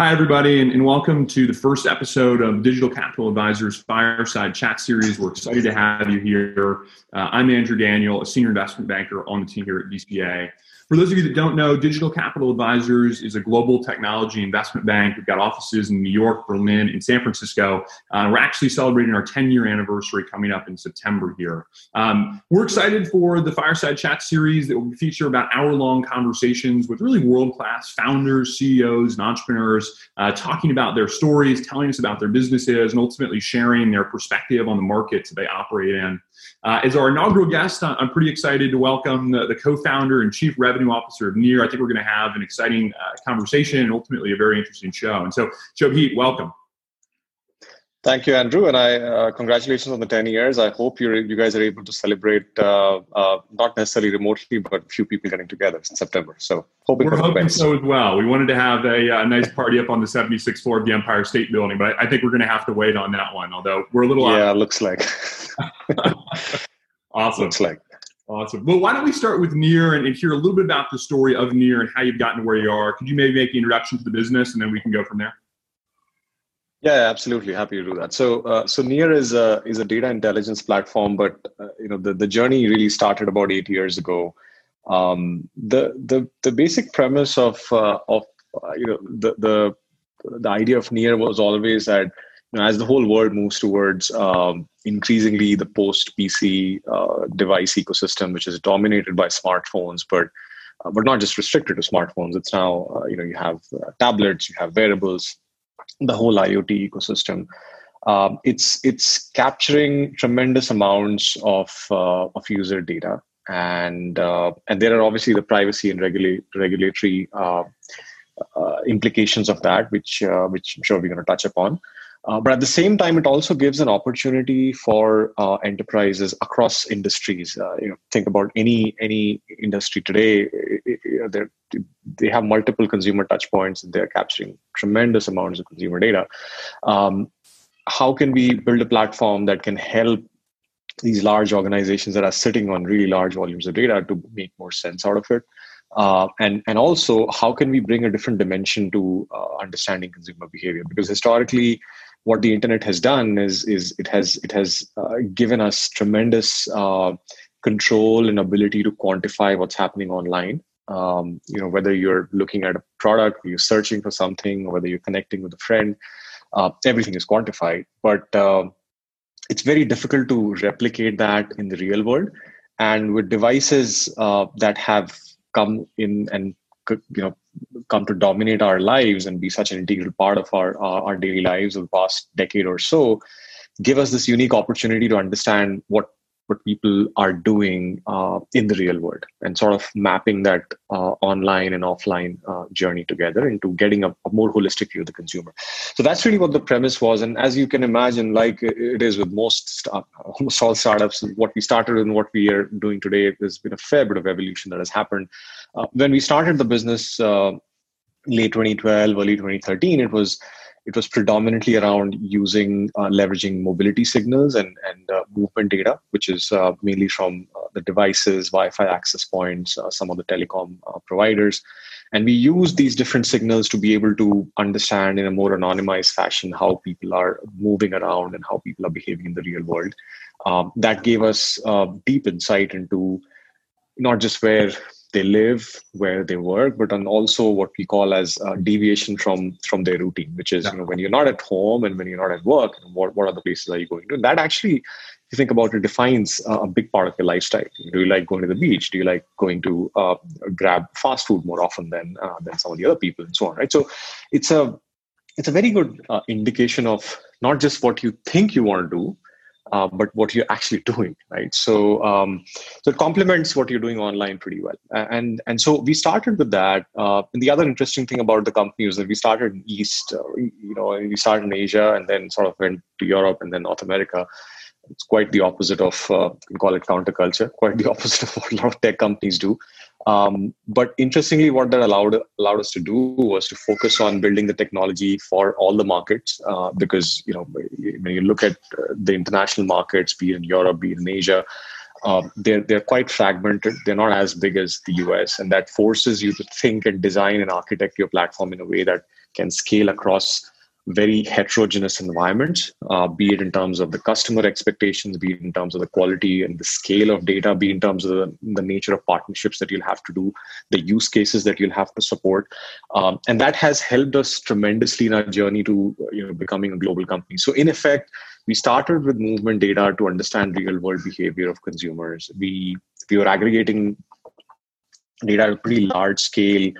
Hi, everybody, and, and, welcome to the first episode of Digital Capital Advisors Fireside Chat Series. We're excited to have you here. Uh, I'm Andrew Daniel, a senior investment banker on the team here at DCA. For those of you that don't know, Digital Capital Advisors is a global technology investment bank. We've got offices in New York, Berlin, and San Francisco. Uh, we're actually celebrating our 10 year anniversary coming up in September here. Um, we're excited for the Fireside Chat series that will feature about hour long conversations with really world class founders, CEOs, and entrepreneurs, uh, talking about their stories, telling us about their businesses, and ultimately sharing their perspective on the markets that they operate in. Uh, as our inaugural guest, I'm pretty excited to welcome the, the co-founder and chief revenue officer of Near. I think we're going to have an exciting uh, conversation and ultimately a very interesting show. And so, Shobhit, welcome. Thank you, Andrew, and I uh, congratulations on the ten years. I hope you you guys are able to celebrate uh, uh, not necessarily remotely, but a few people getting together in September. So hoping we're hoping so as well. We wanted to have a, a, uh, nice party up on the 76th floor of the Empire State Building, but I, I think we're going to have to wait on that one. Although we're a little yeah, looks like awesome. Looks like awesome. Well, why don't we start with Near and, and hear a little bit about the story of Near and how you've gotten to where you are? Could you maybe make the introduction to the business, and then we can go from there? Yeah, absolutely. Happy to do that. So, uh, so Near is a is a data intelligence platform, but uh, you know the, the journey really started about eight years ago. Um, the the the basic premise of uh, of uh, you know the the the idea of Near was always that you know, as the whole world moves towards um, increasingly the post PC uh, device ecosystem, which is dominated by smartphones, but uh, but not just restricted to smartphones. It's now you know you have tablets, you have wearables the whole IoT ecosystem. Um, it's it's capturing tremendous amounts of uh, of user data, and uh, and there are obviously the privacy and regula- regulatory uh, uh implications of that, which uh, which I'm sure we're going to touch upon. Uh, but at the same time, it also gives an opportunity for uh, enterprises across industries. Uh, you know, think about any any industry today. they have multiple consumer touch points, and they're capturing tremendous amounts of consumer data. Um, how can we build a platform that can help these large organizations that are sitting on really large volumes of data to make more sense out of it? Uh, and and also how can we bring a different dimension to uh, understanding consumer behavior because historically what the internet has done is is it has it has uh, given us tremendous uh, control and ability to quantify what's happening online. Um, you know whether you're looking at a product, you're searching for something, or whether you're connecting with a friend, uh, everything is quantified. But uh, it's very difficult to replicate that in the real world. And with devices uh, that have come in and you know come to dominate our lives and be such an integral part of our our, our daily lives over the past decade or so give us this unique opportunity to understand what what people are doing uh, in the real world and sort of mapping that uh, online and offline uh, journey together into getting a, a, more holistic view of the consumer. So that's really what the premise was. And as you can imagine, like it is with most almost all startups, what we started and what we are doing today, there's been a fair bit of evolution that has happened. Uh, when we started the business uh, late 2012, early 2013, it was it was predominantly around using uh, leveraging mobility signals and, and uh, movement data, which is uh, mainly from uh, the devices, Wi-Fi access points, uh, some of the telecom uh, providers, and we use these different signals to be able to understand in a more anonymized fashion how people are moving around and how people are behaving in the real world. Um, that gave us deep insight into not just where they live, where they work, but on also what we call as deviation from from their routine, which is yeah. you know when you're not at home and when you're not at work, what what other places are you going to? And that actually, if you think about it, defines a big part of your lifestyle. Do you like going to the beach? Do you like going to uh, grab fast food more often than uh, than some of the other people, and so on, right? So it's a it's a very good uh, indication of not just what you think you want to do, uh, but what you're actually doing, right? So, um, so it complements what you're doing online pretty well. And and so we started with that. Uh, and the other interesting thing about the company is that we started in East, uh, you know, we started in Asia and then sort of went to Europe and then North America. It's quite the opposite of, uh, you call it counterculture, quite the opposite of what a lot of tech companies do. Um, but interestingly, what that allowed allowed us to do was to focus on building the technology for all the markets. Uh, because you know when you look at uh, the international markets, be it in Europe, be it in Asia, um, they're they're quite fragmented. They're not as big as the US, and that forces you to think and design and architect your platform in a way that can scale across very heterogeneous environments, uh, be it in terms of the customer expectations, be it in terms of the quality and the scale of data, be in terms of the, the nature of partnerships that you'll have to do, the use cases that you'll have to support, um, and that has helped us tremendously in our journey to you know becoming a global company. So in effect, we started with movement data to understand real world behavior of consumers. We we were aggregating data at a pretty large scale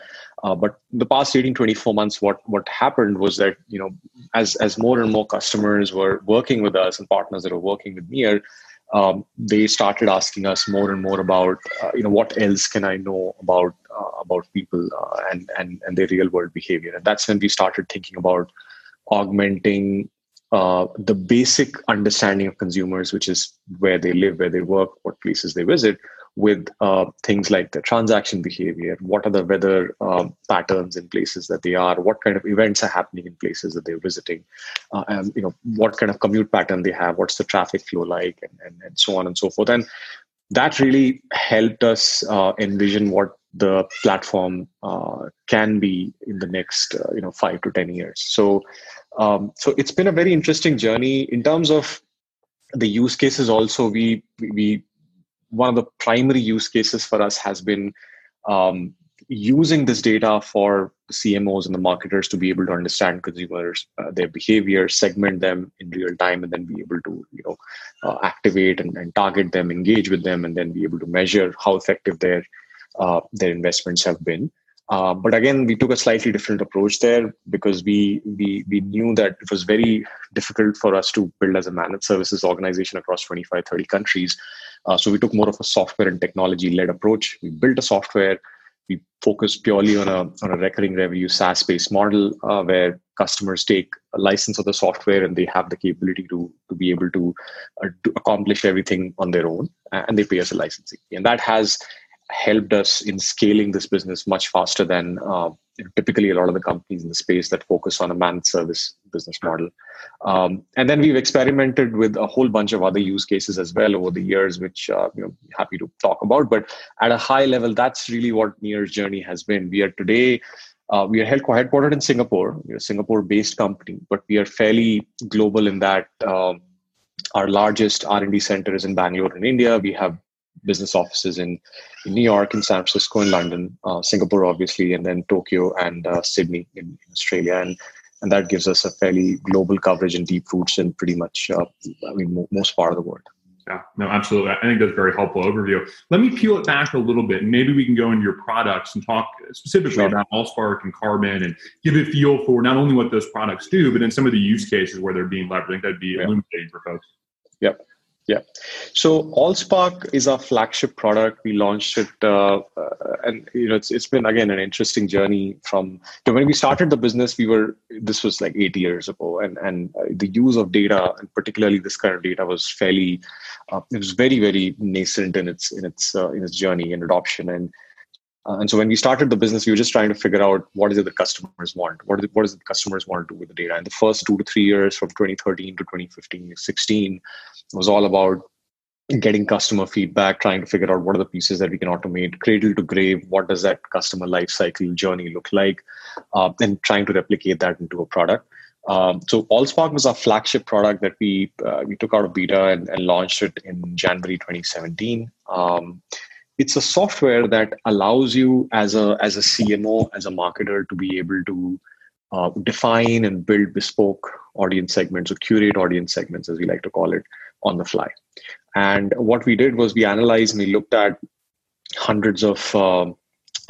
uh, but the past 18 24 months what what happened was that you know as as more and more customers were working with us and partners that are working with Near um, they started asking us more and more about uh, you know what else can I know about uh, about people uh, and and and their real world behavior. And that's when we started thinking about augmenting uh, the basic understanding of consumers which is where they live where they work what places they visit with uh, things like the transaction behavior what are the weather um, patterns in places that they are what kind of events are happening in places that they're visiting uh, and you know what kind of commute pattern they have what's the traffic flow like and, and, and so on and so forth. And that really helped us uh, envision what the platform uh, can be in the next uh, you know five to ten years. So um, so it's been a very interesting journey. In terms of the use cases also we we one of the primary use cases for us has been um, using this data for CMOs and the marketers to be able to understand consumers, uh, their behavior, segment them in real time, and then be able to you know uh, activate and, and, target them, engage with them, and then be able to measure how effective their uh, their investments have been. Uh, but again, we took a slightly different approach there because we we we knew that it was very difficult for us to build as a managed services organization across 25, 30 countries. Uh, so we took more of a software and technology led approach. We built a software. We focused purely on a on a recurring revenue SaaS based model uh, where customers take a license of the software and they have the capability to to be able to, uh, to accomplish everything on their own, and they pay us a licensing. And that has helped us in scaling this business much faster than uh, typically a lot of the companies in the space that focus on a managed service business model. Um, and then we've experimented with a whole bunch of other use cases as well over the years, which uh, you know happy to talk about. But at a high level, that's really what Near's journey has been. We are today. Uh, we are headquartered in Singapore. We're a Singapore-based company, but we are fairly global in that um, our largest R&D center is in Bangalore in India. We have business offices in, in New York, in San Francisco, in London, uh, Singapore, obviously, and then Tokyo and uh, Sydney in, in, Australia. And, and that gives us a fairly global coverage and deep roots in pretty much, uh, I mean, most part of the world. Yeah, no, absolutely. I think that's a very helpful overview. Let me peel it back a little bit, and maybe we can go into your products and talk specifically sure. about Allspark and Carbon, and give a feel for not only what those products do, but in some of the use cases where they're being leveraged. I think that'd be yeah. illuminating for folks. Yep. Yeah. So AllSpark is our flagship product. We launched it, uh, uh, and you know, it's it's been again an interesting journey. From you know, when we started the business, we were this was like eight years ago, and and uh, the use of data, and particularly this kind of data, was fairly, uh, it was very very nascent in its in its uh, in its journey and adoption. And uh, and so when we started the business, we were just trying to figure out what is it the customers want? What, is it, what does the customers want to do with the data? And the first two to three years from 2013 to 2015, 16 was all about getting customer feedback, trying to figure out what are the pieces that we can automate, cradle to grave, what does that customer lifecycle journey look like, uh, and trying to replicate that into a product. Um, so AllSpark was our flagship product that we uh, we took out of beta and, and, launched it in January 2017. Um, it's a software that allows you as a as a cmo as a marketer to be able to uh, define and build bespoke audience segments or curate audience segments as we like to call it on the fly. And what we did was we analyzed and we looked at hundreds of uh,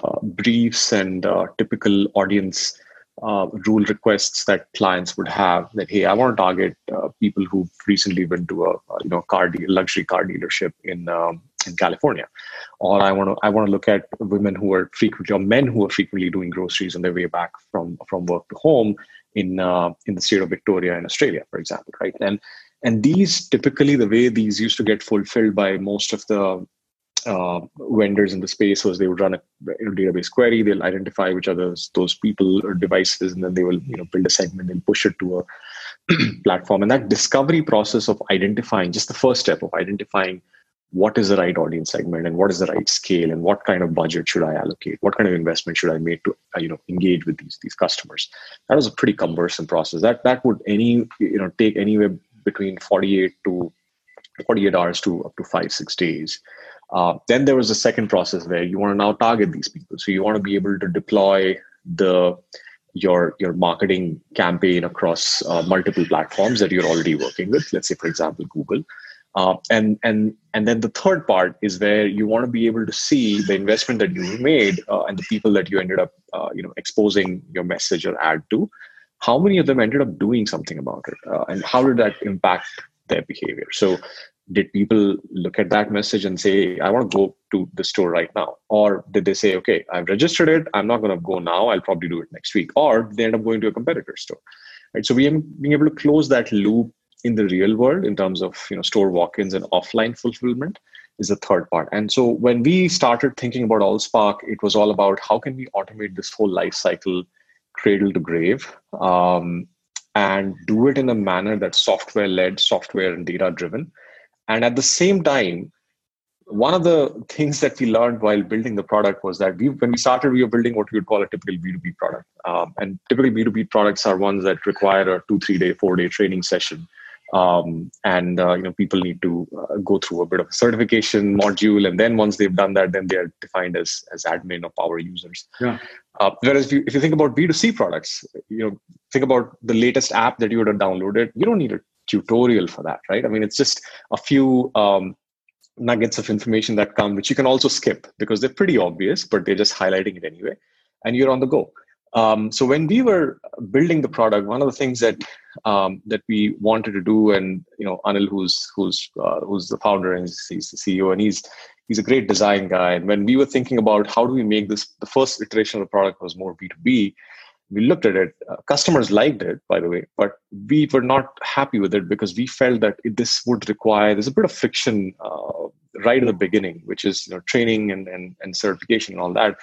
uh, briefs and uh, typical audience uh, rule requests that clients would have that hey i want to target uh, people who've recently been to a, you know car de- luxury car dealership in um, in California, or I want to I want to look at women who are frequently or men who are frequently doing groceries on their way back from from work to home in uh, in the state of Victoria in Australia, for example, right? And and these typically the way these used to get fulfilled by most of the uh, vendors in the space was they would run a database query they'll identify which are those, those people or devices and then they will you know build a segment and push it to a platform and that discovery process of identifying just the first step of identifying what is the right audience segment and what is the right scale and what kind of budget should I allocate? What kind of investment should I make to uh, you know engage with these these customers? That was a pretty cumbersome process. That that would any you know take anywhere between 48 to 48 hours to up to five six days. Uh, then there was a second process where you want to now target these people. So you want to be able to deploy the your your marketing campaign across uh, multiple platforms that you're already working with. Let's say, for example, Google. Uh, and and and then the third part is where you want to be able to see the investment that you made uh, and the people that you ended up uh, you know exposing your message or ad to. How many of them ended up doing something about it? Uh, and how did that impact their behavior? So did people look at that message and say i want to go to the store right now or did they say okay i've registered it. I'm not going to go now. I'll probably do it next week or they end up going to a competitor store right? So we being able to close that loop in the real world in terms of you know store walk-ins and offline fulfillment is the third part. And so when we started thinking about allspark it was all about how can we automate this whole life cycle cradle to grave um, and do it in a manner that's software led software and data driven and at the same time one of the things that we learned while building the product was that we, when we started, we were building what we would call a typical B2B product. Um, and typical B2B products are ones that require a two, three day, four day training session um, and uh, you know people need to uh, go through a bit of a certification module. And then once they've done that then they are defined as as admin or power users. Yeah. Uh, whereas if you, if you think about b2c products you know think about the latest app that you would have downloaded you don't need a tutorial for that right? I mean it's just a few um, nuggets of information that come which you can also skip because they're pretty obvious but they're just highlighting it anyway. And you're on the go um, so when we were building the product, one of the things that um, that we wanted to do, and you know, Anil, who's who's uh, who's the founder and he's the CEO, and he's he's a great design guy. And when we were thinking about how do we make this, the first iteration of the product was more B two B. We looked at it. Uh, customers liked it, by the way, but we were not happy with it because we felt that it, this would require there's a bit of friction uh, right in the beginning, which is you know training and, and and certification and all that.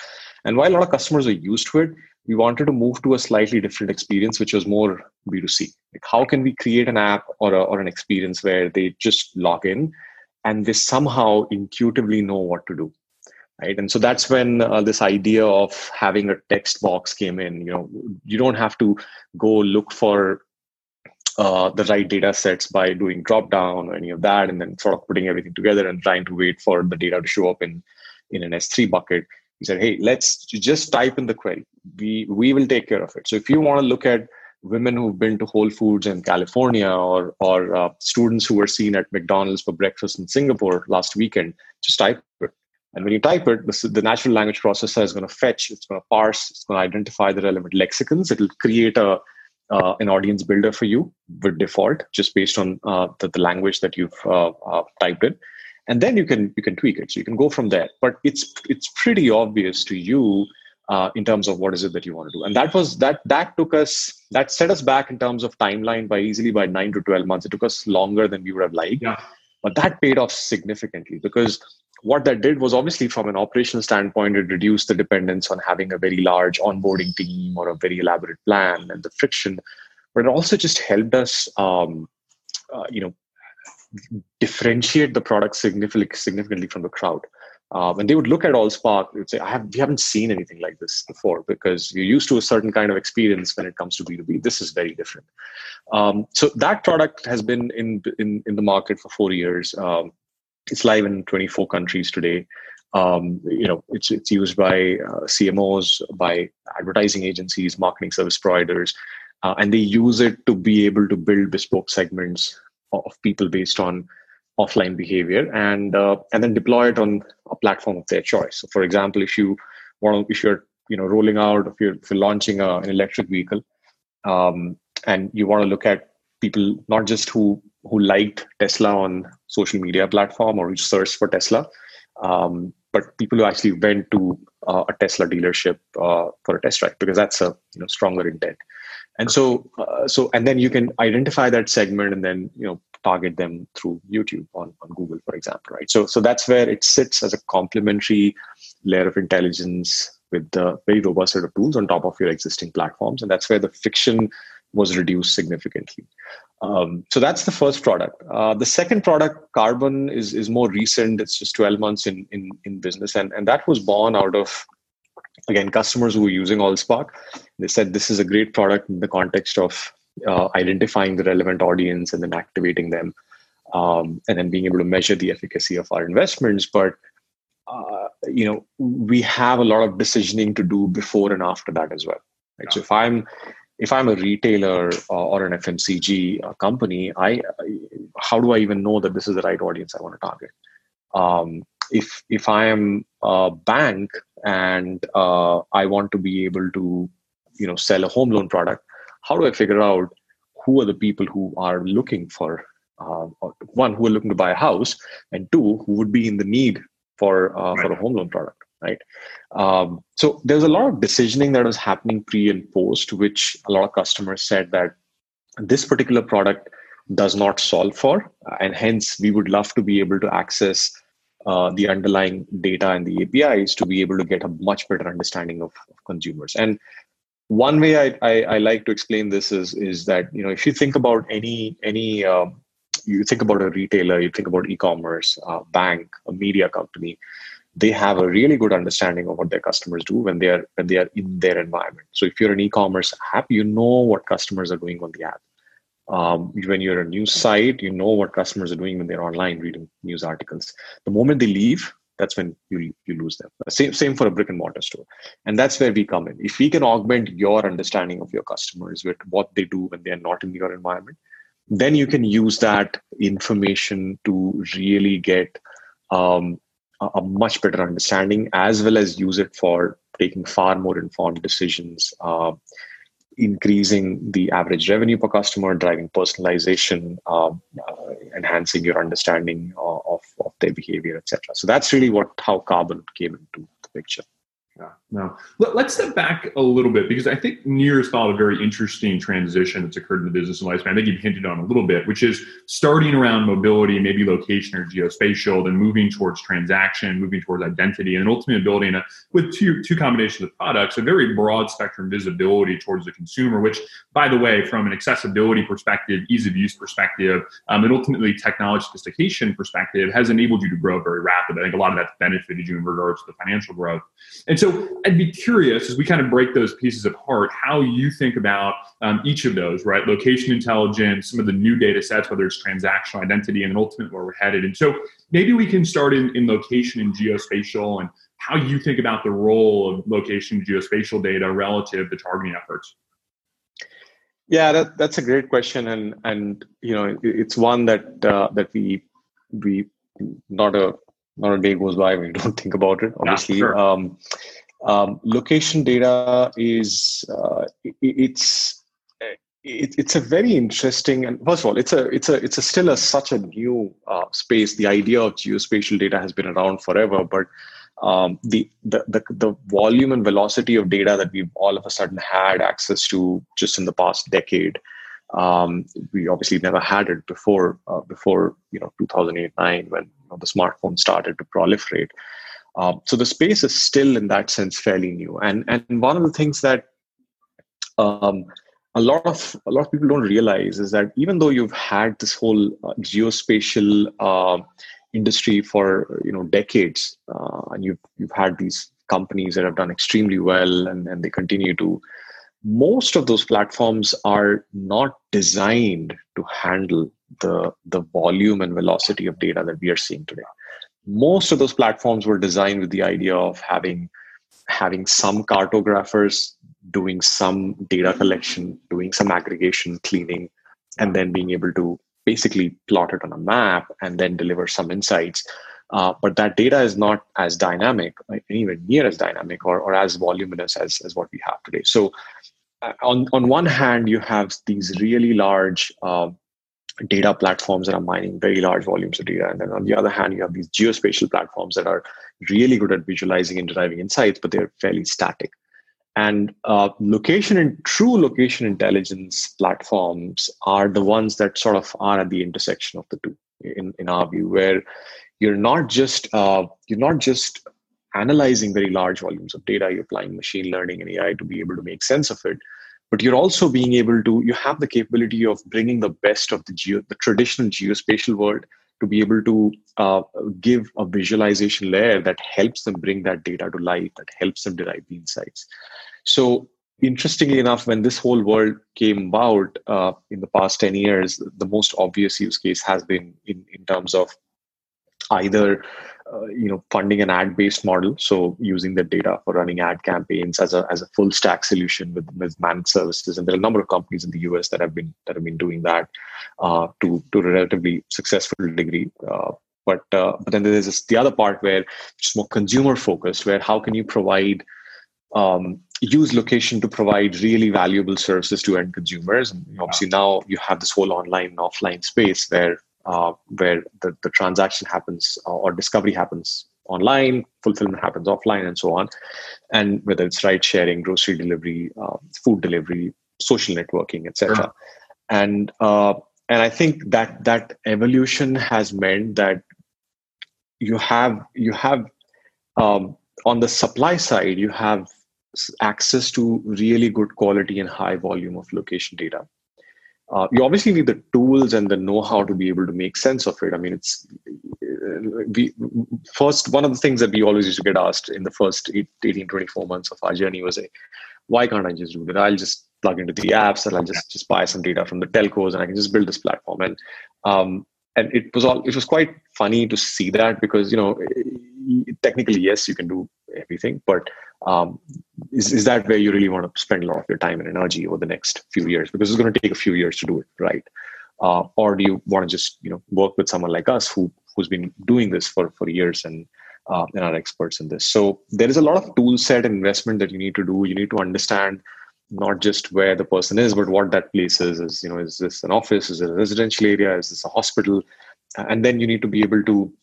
And while a lot of customers are used to it, we wanted to move to a slightly different experience, which was more B2C. Like, how can we create an app or, a, or an experience where they just log in and they somehow intuitively know what to do? Right. And so that's when uh, this idea of having a text box came in. You know, you don't have to go look for uh, the right data sets by doing drop down or any of that and then sort of putting everything together and trying to wait for the data to show up in in an s3 bucket he said hey let's just type in the query. We we will take care of it. So if you want to look at women who've been to whole foods in california or or uh, students who were seen at mcdonald's for breakfast in singapore last weekend just type it. And when you type it the, the natural language processor is going to fetch it's going to parse it's going to identify the relevant lexicons. It'll create a uh, an audience builder for you with default just based on uh, the, the language that you've uh, uh typed in and then you can you can tweak it. So you can go from there. But it's it's pretty obvious to you uh, in terms of what is it that you want to do. And that was that that took us that set us back in terms of timeline by easily by 9 to 12 months. It took us longer than we would have liked. Yeah. but that paid off significantly because what that did was obviously from an operational standpoint it reduced the dependence on having a very large onboarding team or a very elaborate plan and the friction. But it also just helped us um, uh, you know differentiate the product significantly significantly from the crowd. Uh, when they would look at AllSpark, they would say, I have, we haven't seen anything like this before because you're used to a certain kind of experience when it comes to B2B. This is very different. Um, so that product has been in, in, in the market for four years. Um, it's live in 24 countries today. Um, you know, it's, it's used by uh, CMOs, by advertising agencies, marketing service providers, uh, and they use it to be able to build bespoke segments of people based on offline behavior and uh, and then deploy it on a platform of their choice. So for example if you want if you're you know rolling out if you're, if you're launching a, an electric vehicle um, and you want to look at people not just who who liked tesla on social media platform or who searched for tesla um, but people who actually went to uh, a tesla dealership uh, for a test drive because that's a you know stronger intent. And so uh, so and then you can identify that segment and then you know target them through youtube on, on google for example right so so that's where it sits as a complementary layer of intelligence with the very robust set of tools on top of your existing platforms and that's where the friction was reduced significantly Um, so that's the first product. Uh, the second product, Carbon, is is more recent. It's just 12 months in in, in business, and and that was born out of again customers who were using Allspark. They said this is a great product in the context of uh, identifying the relevant audience and then activating them, um, and then being able to measure the efficacy of our investments. But uh, you know, we have a lot of decisioning to do before and after that as well. Right? Yeah. So if I'm if I'm a retailer or an FMCG uh, company, I how do I even know that this is the right audience I want to target? Um, if if I am a bank and uh, I want to be able to, you know, sell a home loan product, how do I figure out who are the people who are looking for uh, one who are looking to buy a house, and two who would be in the need for uh, for a home loan product? right? Um, so there's a lot of decisioning that was happening pre and post, which a lot of customers said that this particular product does not solve for, and hence we would love to be able to access uh, the underlying data and the APIs to be able to get a much better understanding of, of consumers. And one way I, I, I, like to explain this is is that you know if you think about any any uh, you think about a retailer, you think about e-commerce, uh, bank, a media company they have a really good understanding of what their customers do when they are when they are in their environment. So if you're an e-commerce app, you know what customers are doing on the app. Um, when you're a news site, you know what customers are doing when they're online reading news articles. The moment they leave, that's when you you lose them. Same same for a brick and mortar store, and that's where we come in. If we can augment your understanding of your customers with what they do when they are not in your environment, then you can use that information to really get um, a much better understanding as well as use it for taking far more informed decisions uh, increasing the average revenue per customer driving personalization uh, uh, enhancing your understanding of, of their behavior etc so that's really what how carbon came into the picture yeah, no. Let, us step back a little bit because I think Near has followed a very interesting transition that's occurred in the business and lifespan. I think you've hinted on a little bit, which is starting around mobility, maybe location or geospatial, then moving towards transaction, moving towards identity, and ultimately building a, with two two combinations of products, a very broad spectrum visibility towards the consumer. Which, by the way, from an accessibility perspective, ease of use perspective, um, and ultimately technology sophistication perspective, has enabled you to grow very rapidly. I think a lot of that's benefited you in regards to the financial growth, and so so I'd be curious as we kind of break those pieces apart, how you think about um, each of those, right? Location intelligence, some of the new data sets, whether it's transactional identity, and then ultimately where we're headed. And so maybe we can start in, in location and geospatial and how you think about the role of location geospatial data relative to targeting efforts. Yeah, that, that's a great question, and and you know it's one that uh, that we we not a not a day goes by you don't think about it. Obviously, yeah, sure. um, um, location data is uh, it, it's it, it's a very interesting and first of all, it's a it's a it's a still a such a new uh, space. The idea of geospatial data has been around forever, but um, the, the, the the volume and velocity of data that we've all of a sudden had access to just in the past decade um, we obviously never had it before uh, before you know 2008 9 when you know, the smartphone started to proliferate. Um, so the space is still in that sense fairly new. And and one of the things that um, a lot of a lot of people don't realize is that even though you've had this whole uh, geospatial uh, industry for you know decades, uh, and you've you've had these companies that have done extremely well, and, and they continue to most of those platforms are not designed to handle the, the volume and velocity of data that we are seeing today. Most of those platforms were designed with the idea of having having some cartographers doing some data collection, doing some aggregation, cleaning, and then being able to basically plot it on a map and then deliver some insights. Uh, but that data is not as dynamic, anywhere near as dynamic or, or as voluminous as, as what we have today. So uh, on on one hand, you have these really large uh, data platforms that are mining very large volumes of data, and then on the other hand, you have these geospatial platforms that are really good at visualizing and deriving insights, but they're fairly static. And uh, location and true location intelligence platforms are the ones that sort of are at the intersection of the two, in, in our view, where you're not just uh, you're not just analyzing very large volumes of data, you're applying machine learning and AI to be able to make sense of it. But you're also being able to you have the capability of bringing the best of the geo the traditional geospatial world to be able to uh, give a visualization layer that helps them bring that data to life that helps them derive the insights. So interestingly enough when this whole world came about uh, in the past 10 years the most obvious use case has been in, in terms of either uh, you know funding an ad based model. So using the data for running ad campaigns as a as a full stack solution with, with managed services. And there are a number of companies in the us that have been that have been doing that uh, to to a relatively successful degree. Uh, but uh, but then there's this, the other part where it's more consumer focused where how can you provide um, use location to provide really valuable services to end consumers? And obviously now you have this whole online and offline space where uh, where the, the transaction happens uh, or discovery happens online, fulfillment happens offline, and so on. And whether it's ride sharing, grocery delivery, uh, food delivery, social networking, etc. Sure. And uh, and I think that that evolution has meant that you have you have um, on the supply side you have access to really good quality and high volume of location data uh, you obviously need the tools and the know-how to be able to make sense of it. I mean it's we first one of the things that we always used to get asked in the first 18 24 months of our journey was why can't i just do that? I'll just plug into the apps and i'll just just buy some data from the telcos and i can just build this platform. And um, and it was all it was quite funny to see that because you know technically yes you can do everything but um, is, is that where you really want to spend a lot of your time and energy over the next few years? Because it's going to take a few years to do it right? Uh, or do you want to just you know work with someone like us who who's been doing this for for years and uh, and are experts in this? So there is a lot of tool set and investment that you need to do. You need to understand not just where the person is but what that place is is you know is this an office? Is it a residential area? Is this a hospital? And then you need to be able to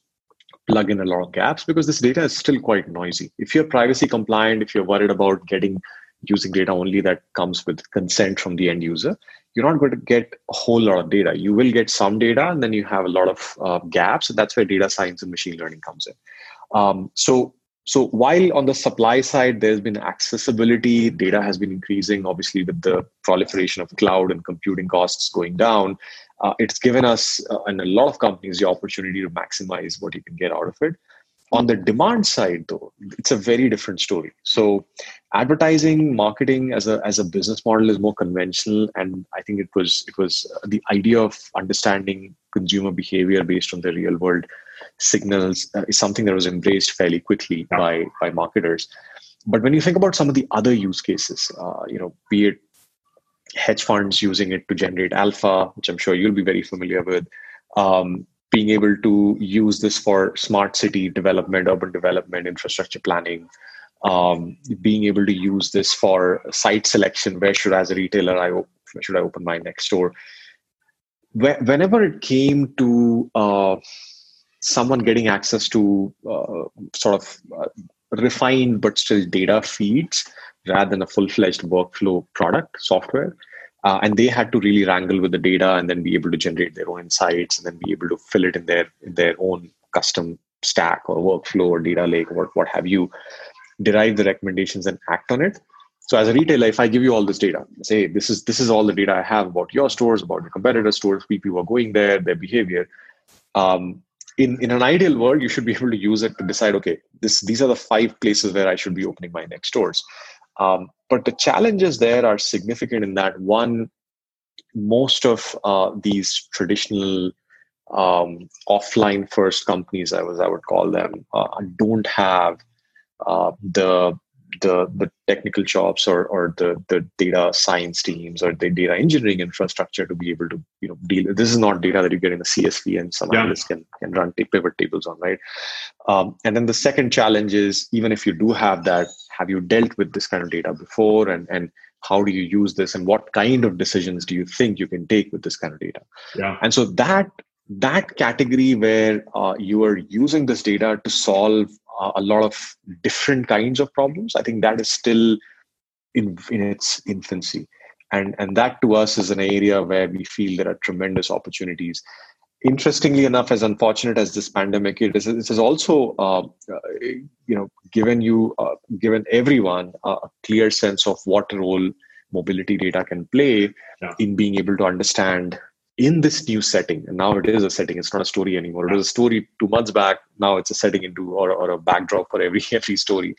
plug in a lot of gaps because this data is still quite noisy. If you're privacy compliant, if you're worried about getting using data only that comes with consent from the end user, you're not going to get a whole lot of data. You will get some data, and then you have a lot of uh, gaps. That's where data science and machine learning comes in. Um, so, so while on the supply side, there's been accessibility, data has been increasing. Obviously, with the proliferation of cloud and computing costs going down, uh, it's given us uh, and a lot of companies the opportunity to maximize what you can get out of it. On the demand side though it's a very different story. So advertising marketing as a as a business model is more conventional and i think it was it was uh, the idea of understanding consumer behavior based on the real world signals uh, is something that was embraced fairly quickly by by marketers. But when you think about some of the other use cases uh, you know be it hedge funds using it to generate alpha, which I'm sure you'll be very familiar with. Um, being able to use this for smart city development, urban development, infrastructure planning, um, being able to use this for site selection. Where should, as a retailer, I op- should I open my next store? Whenever it came to uh, someone getting access to uh, sort of uh, refined but still data feeds, rather than a full-fledged workflow product software. Uh, and they had to really wrangle with the data and then be able to generate their own insights and then be able to fill it in their in their own custom stack or workflow or data lake or what, have you derive the recommendations and act on it. So as a retailer if i give you all this data say this is this is all the data i have about your stores about your competitor stores people who are going there their behavior um, in, in an ideal world you should be able to use it to decide okay this these are the five places where i should be opening my next stores. Um, but the challenges there are significant in that one, most of uh, these traditional um, offline first companies, I was I would call them, uh, don't have uh, the the the technical jobs or or the the data science teams or the data engineering infrastructure to be able to you know deal. This is not data that you get in a CSV and some yeah. analysts can can run pivot tables on, right? Um, and then the second challenge is even if you do have that, have you dealt with this kind of data before, and and how do you use this, and what kind of decisions do you think you can take with this kind of data? Yeah. And so that that category where uh, you are using this data to solve a lot of different kinds of problems. I think that is still in in its infancy. And and that to us is an area where we feel there are tremendous opportunities. Interestingly enough as unfortunate as this pandemic is this has also uh, you know given you uh, given everyone a clear sense of what role mobility data can play yeah. in being able to understand in this new setting and now it is a setting it's not a story anymore. It was a story two months back now it's a setting into or, or a backdrop for every every story.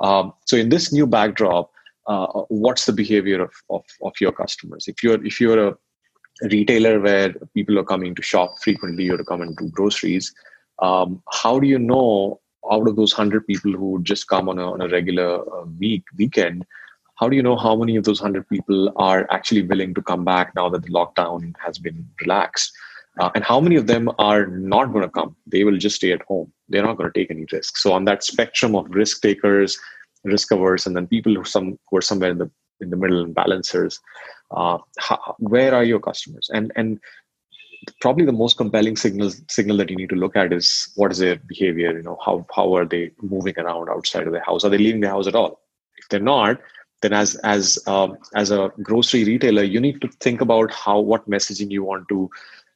Um, so in this new backdrop uh, what's the behavior of, of, of your customers? If you're if you're a retailer where people are coming to shop frequently or to come and do groceries um, how do you know out of those 100 people who just come on a, on a regular uh, week weekend how do you know how many of those 100 people are actually willing to come back now that the lockdown has been relaxed? Uh, and how many of them are not going to come? They will just stay at home. They're not going to take any risks so on that spectrum of risk takers risk averse and then people who some who are somewhere in the in the middle and balancers uh, how, where are your customers? And and probably the most compelling signal signal that you need to look at is what is their behavior you know how how are they moving around outside of the house? Are they leaving the house at all? If they're not then as as um, as a grocery retailer you need to think about how what messaging you want to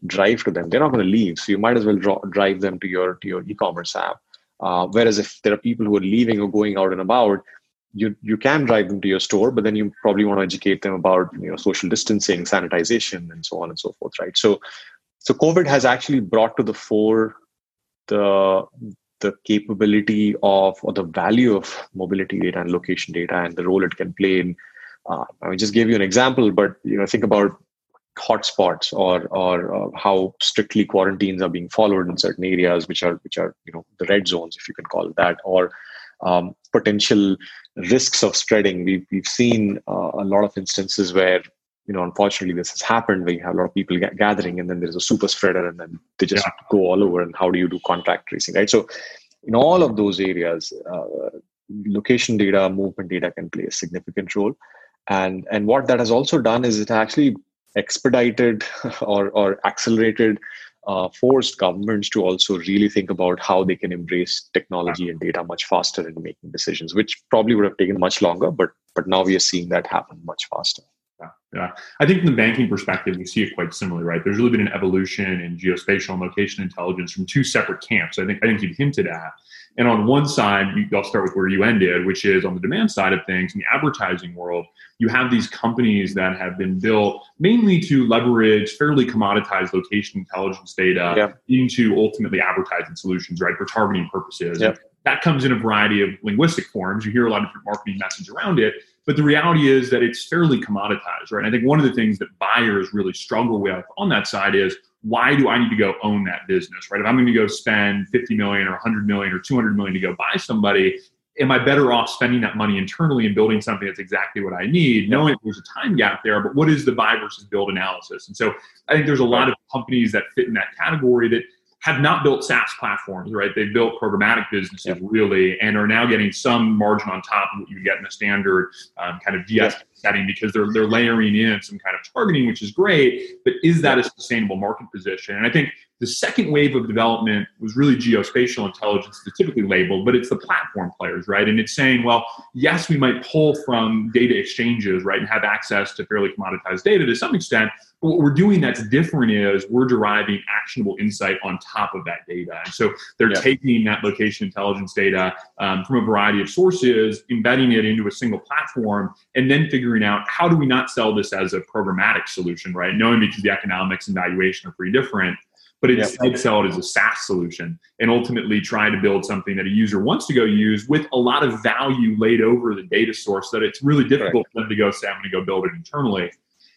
drive to them. They're not going to leave so you might as well draw, drive them to your to your e-commerce app. Uh, whereas if there are people who are leaving or going out and about you you can drive them to your store but then you probably want to educate them about you know social distancing sanitization and so on and so forth right? So so covid has actually brought to the fore the the capability of or the value of mobility data and location data and the role it can play in uh, i mean just give you an example but you know think about hotspots or or uh, how strictly quarantines are being followed in certain areas which are which are you know the red zones if you can call it that or um, potential risks of spreading. We've, we've seen uh, a lot of instances where you know, unfortunately, this has happened where you have a lot of people gathering, and then there's a super spreader, and then they just yeah. go all over. And how do you do contact tracing, right? So, in all of those areas, uh, location data, movement data can play a significant role. And and what that has also done is it actually expedited or or accelerated uh, forced governments to also really think about how they can embrace technology and data much faster in making decisions, which probably would have taken much longer, but but now we are seeing that happen much faster. Yeah, yeah. I think from the banking perspective, we see it quite similarly, right? There's really been an evolution in geospatial and location intelligence from two separate camps. I think I think you've hinted at. And on one side, you, I'll start with where you ended, which is on the demand side of things, in the advertising world, you have these companies that have been built mainly to leverage fairly commoditized location intelligence data into ultimately advertising solutions, right, for targeting purposes. That comes in a variety of linguistic forms. You hear a lot of different marketing message around it, but the reality is that it's fairly commoditized, right? I think one of the things that buyers really struggle with on that side is why do I need to go own that business, right? If I'm going to go spend 50 million or 100 million or 200 million to go buy somebody, am I better off spending that money internally and building something that's exactly what I need, knowing there's a time gap there, but what is the buy versus build analysis? And so I think there's a lot of companies that fit in that category that have not built SaaS platforms, right? They've built programmatic businesses yep. really, and are now getting some margin on top of what you get in a standard um, kind of DS yep. setting because they're they're layering in some kind of targeting, which is great. But is that a sustainable market position? And I think the second wave of development was really geospatial intelligence, it's typically labeled, but it's the platform players, right? And it's saying, well, yes, we might pull from data exchanges, right, and have access to fairly commoditized data to some extent. What we're doing that's different is we're deriving actionable insight on top of that data. And so they're yeah. taking that location intelligence data um, from a variety of sources, embedding it into a single platform, and then figuring out how do we not sell this as a programmatic solution, right? Knowing because the economics and valuation are pretty different but instead yep. sell it as a SaaS solution and ultimately try to build something that a user wants to go use with a lot of value laid over the data source that it's really difficult for them to go say, I'm going to go build it internally.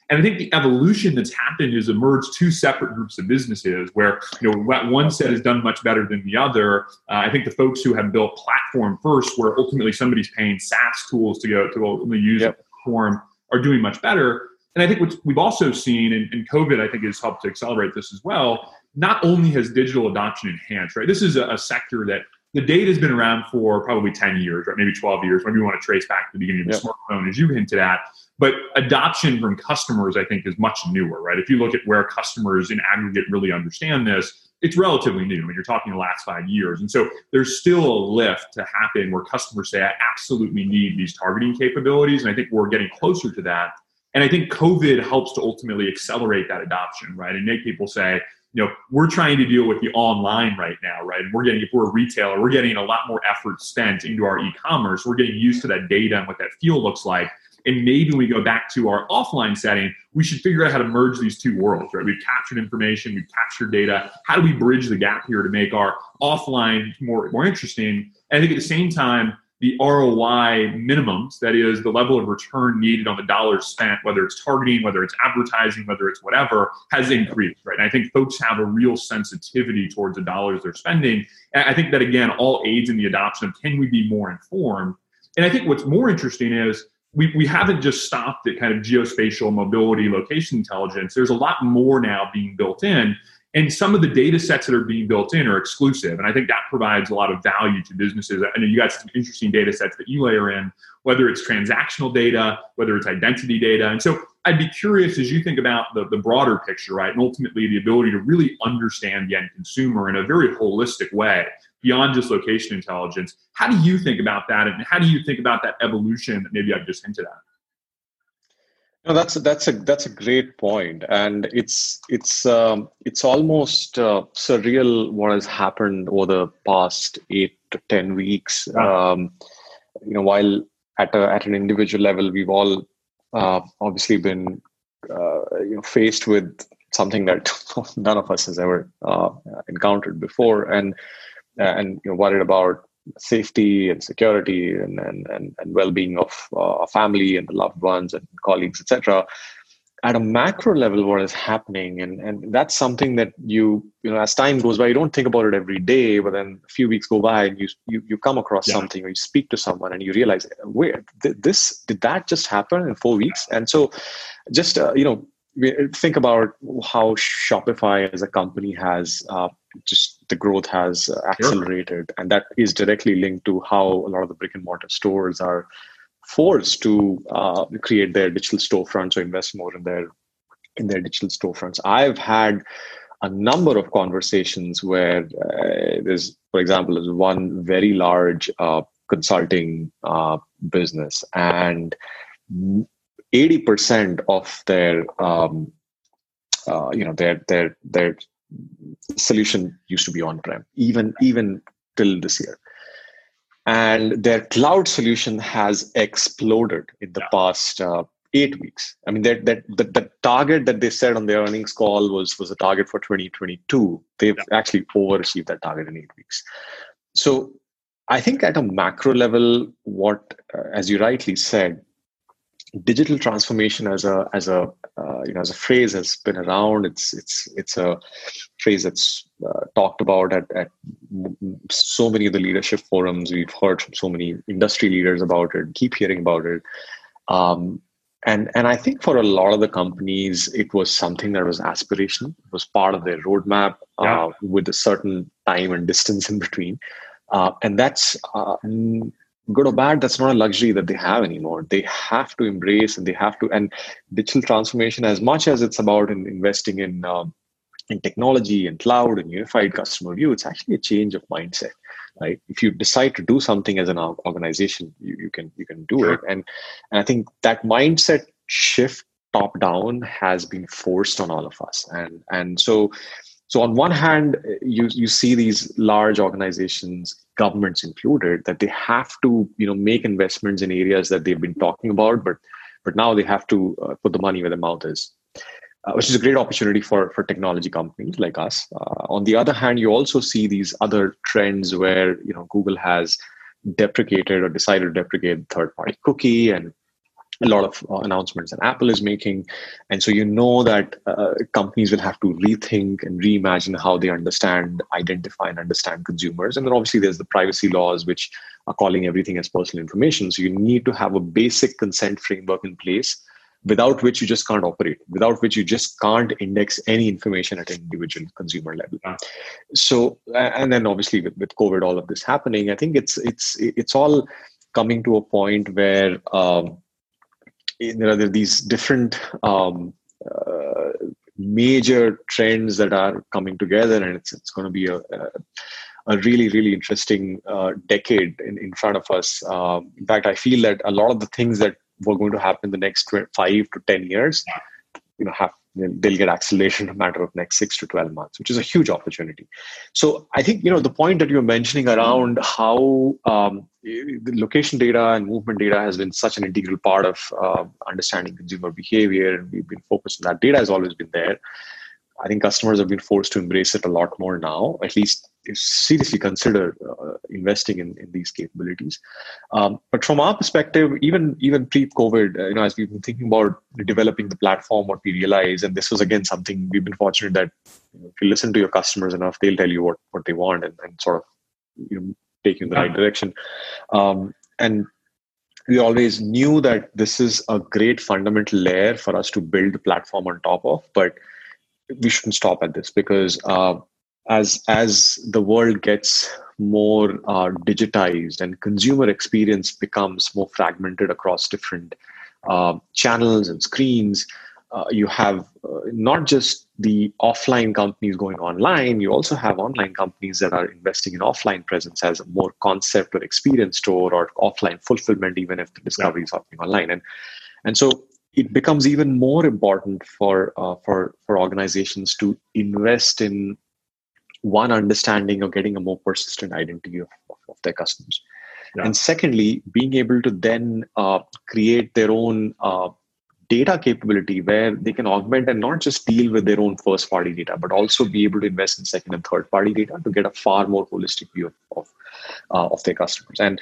And I think the evolution that's happened is emerged two separate groups of businesses where you know one set has done much better than the other. Uh, I think the folks who have built platform first, where ultimately somebody's paying SaaS tools to go to ultimately use yep. a platform, are doing much better. And I think what we've also seen, and, and COVID, I think, has helped to accelerate this as well, not only has digital adoption enhanced, right? This is a, a sector that the data has been around for probably 10 years, right? Maybe 12 years, maybe you want to trace back to the beginning of the yep. smartphone, as you hinted at. But adoption from customers, I think, is much newer, right? If you look at where customers in aggregate really understand this, it's relatively new. I mean, you're talking the last five years. And so there's still a lift to happen where customers say, I absolutely need these targeting capabilities. And I think we're getting closer to that. And I think COVID helps to ultimately accelerate that adoption, right? And make people say, you know, we're trying to deal with the online right now, right? And we're getting, if we're a retailer, we're getting a lot more effort spent into our e-commerce. We're getting used to that data and what that feel looks like. And maybe when we go back to our offline setting, we should figure out how to merge these two worlds, right? We've captured information, we've captured data. How do we bridge the gap here to make our offline more, more interesting? And I think at the same time, the ROI minimums, that is the level of return needed on the dollars spent, whether it's targeting, whether it's advertising, whether it's whatever, has increased, right? And I think folks have a real sensitivity towards the dollars they're spending. And I think that again, all aids in the adoption of can we be more informed? And I think what's more interesting is we, we haven't just stopped at kind of geospatial mobility location intelligence. There's a lot more now being built in. And some of the data sets that are being built in are exclusive. And I think that provides a lot of value to businesses. I know you got some interesting data sets that you layer in, whether it's transactional data, whether it's identity data. And so I'd be curious as you think about the, the broader picture, right? And ultimately the ability to really understand the end consumer in a very holistic way beyond just location intelligence. How do you think about that? And how do you think about that evolution that maybe I've just hinted at? No, that's a, that's a that's a great point, and it's it's um, it's almost uh, surreal what has happened over the past eight to ten weeks. Wow. Um, you know, while at a, at an individual level, we've all uh, obviously been uh, you know faced with something that none of us has ever uh, encountered before, and and you know worried about safety and security and, and, and, and well-being of uh, family and the loved ones and colleagues etc at a macro level what is happening and, and that's something that you you know as time goes by you don't think about it every day but then a few weeks go by and you you, you come across yeah. something or you speak to someone and you realize wait th- this did that just happen in four weeks and so just uh, you know think about how shopify as a company has uh, just the growth has accelerated sure. and that is directly linked to how a lot of the brick and mortar stores are forced to uh, create their digital storefronts or invest more in their in their digital storefronts i've had a number of conversations where uh, there's for example there's one very large uh, consulting uh, business and 80% of their um, uh, you know their their their solution used to be on-prem, even even till this year. And their cloud solution has exploded in the yeah. past uh, eight weeks. I mean, that that the, the, target that they said on their earnings call was was a target for 2022. They've yeah. actually overachieved that target in eight weeks. So I think at a macro level, what, uh, as you rightly said, digital transformation as a as a uh, you know as a phrase has been around. It's it's it's a phrase that's uh, talked about at, at so many of the leadership forums. We've heard from so many industry leaders about it keep hearing about it. Um, and and i think for a lot of the companies it was something that was aspirational. It was part of their roadmap yeah. uh, with a certain time and distance in between. Uh, and that's uh, good or bad that's not a luxury that they have anymore. They have to embrace and they have to and digital transformation as much as it's about in investing in um, in technology and cloud and unified customer view it's actually a change of mindset right? If you decide to do something as an organization you, you can you can do sure. it. And, and i think that mindset shift top down has been forced on all of us. And and so so on one hand, you you see these large organizations, governments included, that they have to you know make investments in areas that they've been talking about, but but now they have to uh, put the money where the mouth is. Uh, which is a great opportunity for, for technology companies like us. Uh, on the other hand, you also see these other trends where you know Google has deprecated or decided to deprecate third-party cookie, and a lot of uh, announcements that Apple is making. And so you know that uh, companies will have to rethink and reimagine how they understand, identify, and understand consumers. And then obviously there's the privacy laws, which are calling everything as personal information. So you need to have a basic consent framework in place without which you just can't operate without which you just can't index any information at an individual consumer level so and then obviously with, with covid all of this happening i think it's it's it's all coming to a point where um, there are these different um, uh, major trends that are coming together, and it's it's going to be a, a really really interesting uh, decade in, in front of us. Um, in fact, I feel that a lot of the things that were going to happen in the next five to ten years, you know, have they'll get acceleration in a matter of next six to 12 months which is a huge opportunity so i think you know the point that you're mentioning around how um, location data and movement data has been such an integral part of uh, understanding consumer behavior, and we've been focused on that. Data has always been there. I think customers have been forced to embrace it a lot more now. At least seriously consider uh, investing in, in these capabilities. Um, but from our perspective, even even pre-COVID, uh, you know, as we've been thinking about developing the platform, what we realize, and this was again something we've been fortunate that you know, if you listen to your customers enough, they'll tell you what what they want and, and sort of you know, take you in the right direction. Um, and we always knew that this is a great fundamental layer for us to build the platform on top of, but we shouldn't stop at this because uh, as as the world gets more uh, digitized and consumer experience becomes more fragmented across different uh, channels and screens, uh, you have uh, not just the offline companies going online, you also have online companies that are investing in offline presence as a more concept or experience store or offline fulfillment, even if the discovery yeah. is happening online. And and so it becomes even more important for uh, for for organizations to invest in one understanding of getting a more persistent identity of, of, of their customers yeah. and secondly being able to then uh, create their own uh, data capability where they can augment and not just deal with their own first party data but also be able to invest in second and third party data to get a far more holistic view of of, uh, of their customers and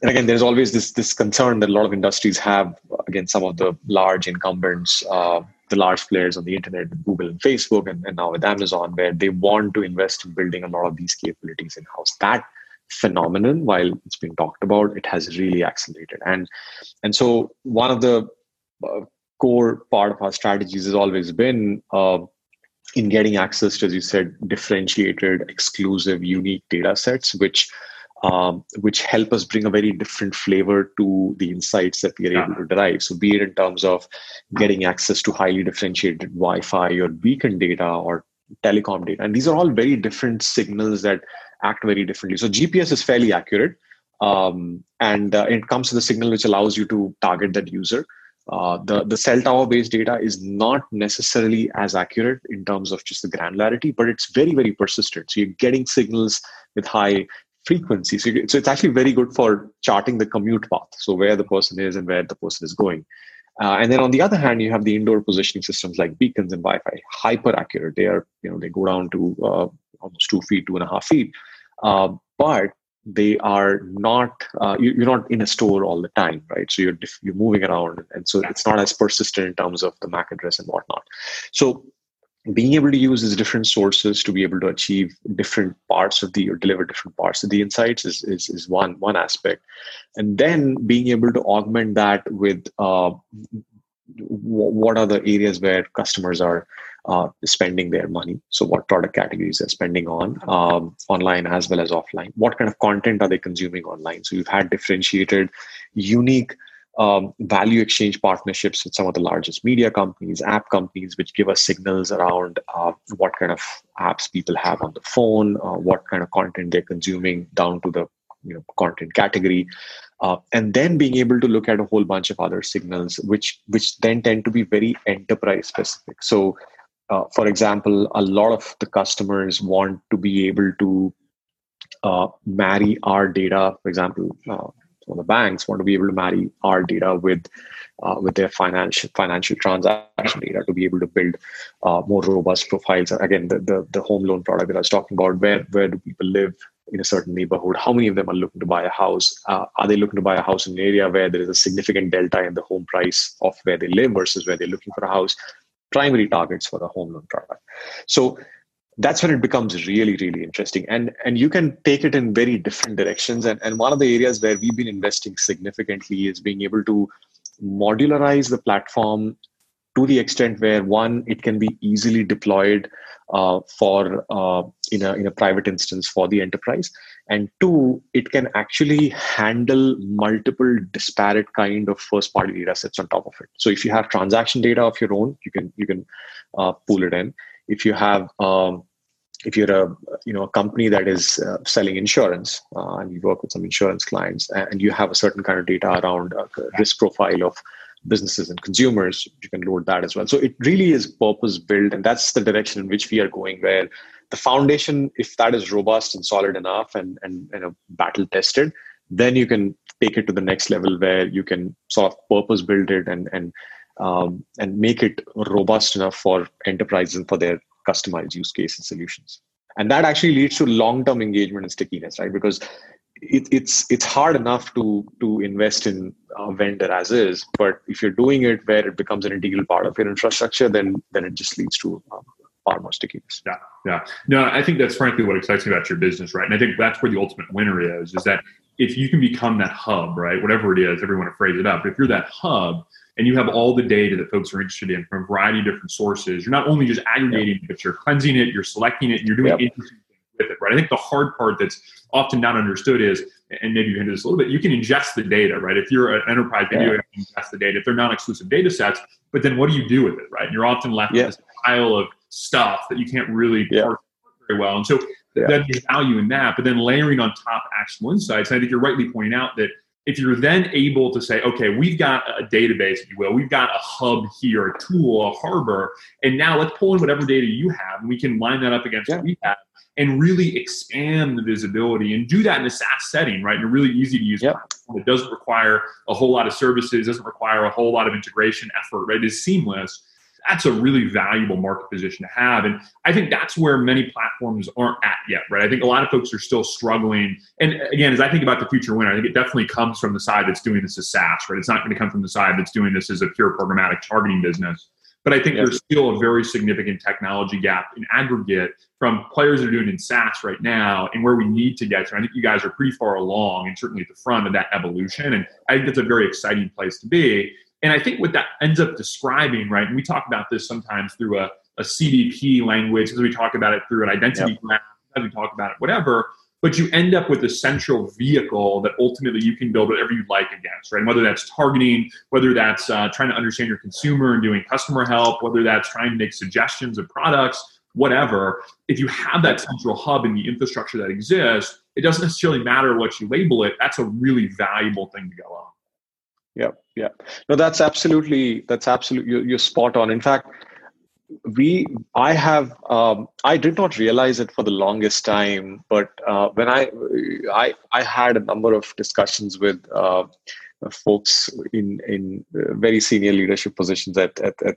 and again, there's always this this concern that a lot of industries have against some of the large incumbents, uh, the large players on the internet, Google and Facebook, and, and now with Amazon, where they want to invest in building a lot of these capabilities in house. That phenomenon, while it's been talked about, it has really accelerated. And and so one of the uh, core part of our strategies has always been. Uh, in getting access to, as you said, differentiated, exclusive, unique data sets, which um, which help us bring a very different flavor to the insights that we are yeah. able to derive. So, be it in terms of getting access to highly differentiated Wi Fi or beacon data or telecom data. And these are all very different signals that act very differently. So, GPS is fairly accurate. Um, and uh, it comes to the signal which allows you to target that user. Uh, the the cell tower based data is not necessarily as accurate in terms of just the granularity, but it's very very persistent. So you're getting signals with high frequency. So, so it's actually very good for charting the commute path. So where the person is and where the person is going. Uh, and then on the other hand, you have the indoor positioning systems like beacons and Wi-Fi, hyper accurate. They are, you know, they go down to uh, almost two feet, two and a half feet. Uh, but they are not uh, you, are not in a store all the time right? So you're you're moving around and so it's not as persistent in terms of the mac address and whatnot. So being able to use these different sources to be able to achieve different parts of the or deliver different parts of the insights is, is, is one one aspect. And then being able to augment that with uh, what are the areas where customers are uh, spending their money? So what product categories they're spending on um, online as well as offline. What kind of content are they consuming online? So you've had differentiated unique um, value exchange partnerships with some of the largest media companies, app companies, which give us signals around uh, what kind of apps people have on the phone, uh, what kind of content they're consuming, down to the you know, content category, uh, and then being able to look at a whole bunch of other signals, which which then tend to be very enterprise specific. So, uh, for example, a lot of the customers want to be able to uh, marry our data, for example uh, of the banks want to be able to marry our data with uh, with their financial financial transaction data to be able to build uh, more robust profiles. Again, the, the, the home loan product that I was talking about, where where do people live in a certain neighborhood? How many of them are looking to buy a house? Uh, are they looking to buy a house in an area where there is a significant delta in the home price of where they live versus where they're looking for a house? Primary targets for the home loan product. So that's when it becomes really really interesting and and you can take it in very different directions and, and one of the areas where we've been investing significantly is being able to modularize the platform to the extent where one it can be easily deployed uh, for uh, in a in a private instance for the enterprise. And two it can actually handle multiple disparate kind of first party data sets on top of it. So if you have transaction data of your own you can you can uh, pull it in. If you have um, if you're a you know a company that is uh, selling insurance uh, and you work with some insurance clients and you have a certain kind of data around uh, risk profile of businesses and consumers you can load that as well. So it really is purpose built and that's the direction in which we are going where the foundation if that is robust and solid enough and and you know battle tested then you can take it to the next level where you can sort of purpose build it and and um, and make it robust enough for enterprises and for their customized use case and solutions. And that actually leads to long-term engagement and stickiness right? Because it, it's it's hard enough to to invest in a vendor as is but if you're doing it where it becomes an integral part of your infrastructure then then it just leads to um, far more stickiness. Yeah yeah. No i think that's frankly what excites me about your business right? And i think that's where the ultimate winner is is that if you can become that hub right whatever it is everyone to phrase it up but if you're that hub and you have all the data that folks are interested in from a variety of different sources you're not only just aggregating but you're cleansing it you're selecting it and you're doing yep. interesting with it, right? I think the hard part that's often not understood is, and maybe you hinted this a little bit, you can ingest the data, right? If you're an enterprise, maybe yeah. you can ingest the data if they're non-exclusive data sets, but then what do you do with it, right? And you're often left yeah. with this pile of stuff that you can't really yeah. parse very well. And so yeah. then there's value in that, but then layering on top actionable insights. And I think you're rightly pointing out that if you're then able to say, okay, we've got a database, if you will, we've got a hub here, a tool, a harbor, and now let's pull in whatever data you have, and we can line that up against yeah. what we have and really expand the visibility and do that in a SaaS setting, right? In a really easy to use yep. platform. It doesn't require a whole lot of services, doesn't require a whole lot of integration effort, right? It's seamless. That's a really valuable market position to have. And I think that's where many platforms aren't at yet, right? I think a lot of folks are still struggling. And again, as I think about the future winner, I think it definitely comes from the side that's doing this as SaaS, right? It's not going to come from the side that's doing this as a pure programmatic targeting business. But I think yep. there's still a very significant technology gap in aggregate from players that are doing in SaaS right now and where we need to get to. I think you guys are pretty far along and certainly at the front of that evolution. And I think that's a very exciting place to be. And I think what that ends up describing, right, and we talk about this sometimes through a, a CDP language, as we talk about it through an identity yep. graph, as we talk about it, whatever but you end up with a central vehicle that ultimately you can build whatever you'd like against, right? And whether that's targeting, whether that's uh, trying to understand your consumer and doing customer help, whether that's trying to make suggestions of products, whatever. If you have that central hub in the infrastructure that exists, it doesn't necessarily matter what you label it. That's a really valuable thing to go on. Yeah, yeah. No, that's absolutely that's absolutely you're, you're spot on. In fact, we i have um, i did not realize it for the longest time but uh, when I, I i had a number of discussions with uh, folks in in very senior leadership positions at, at, at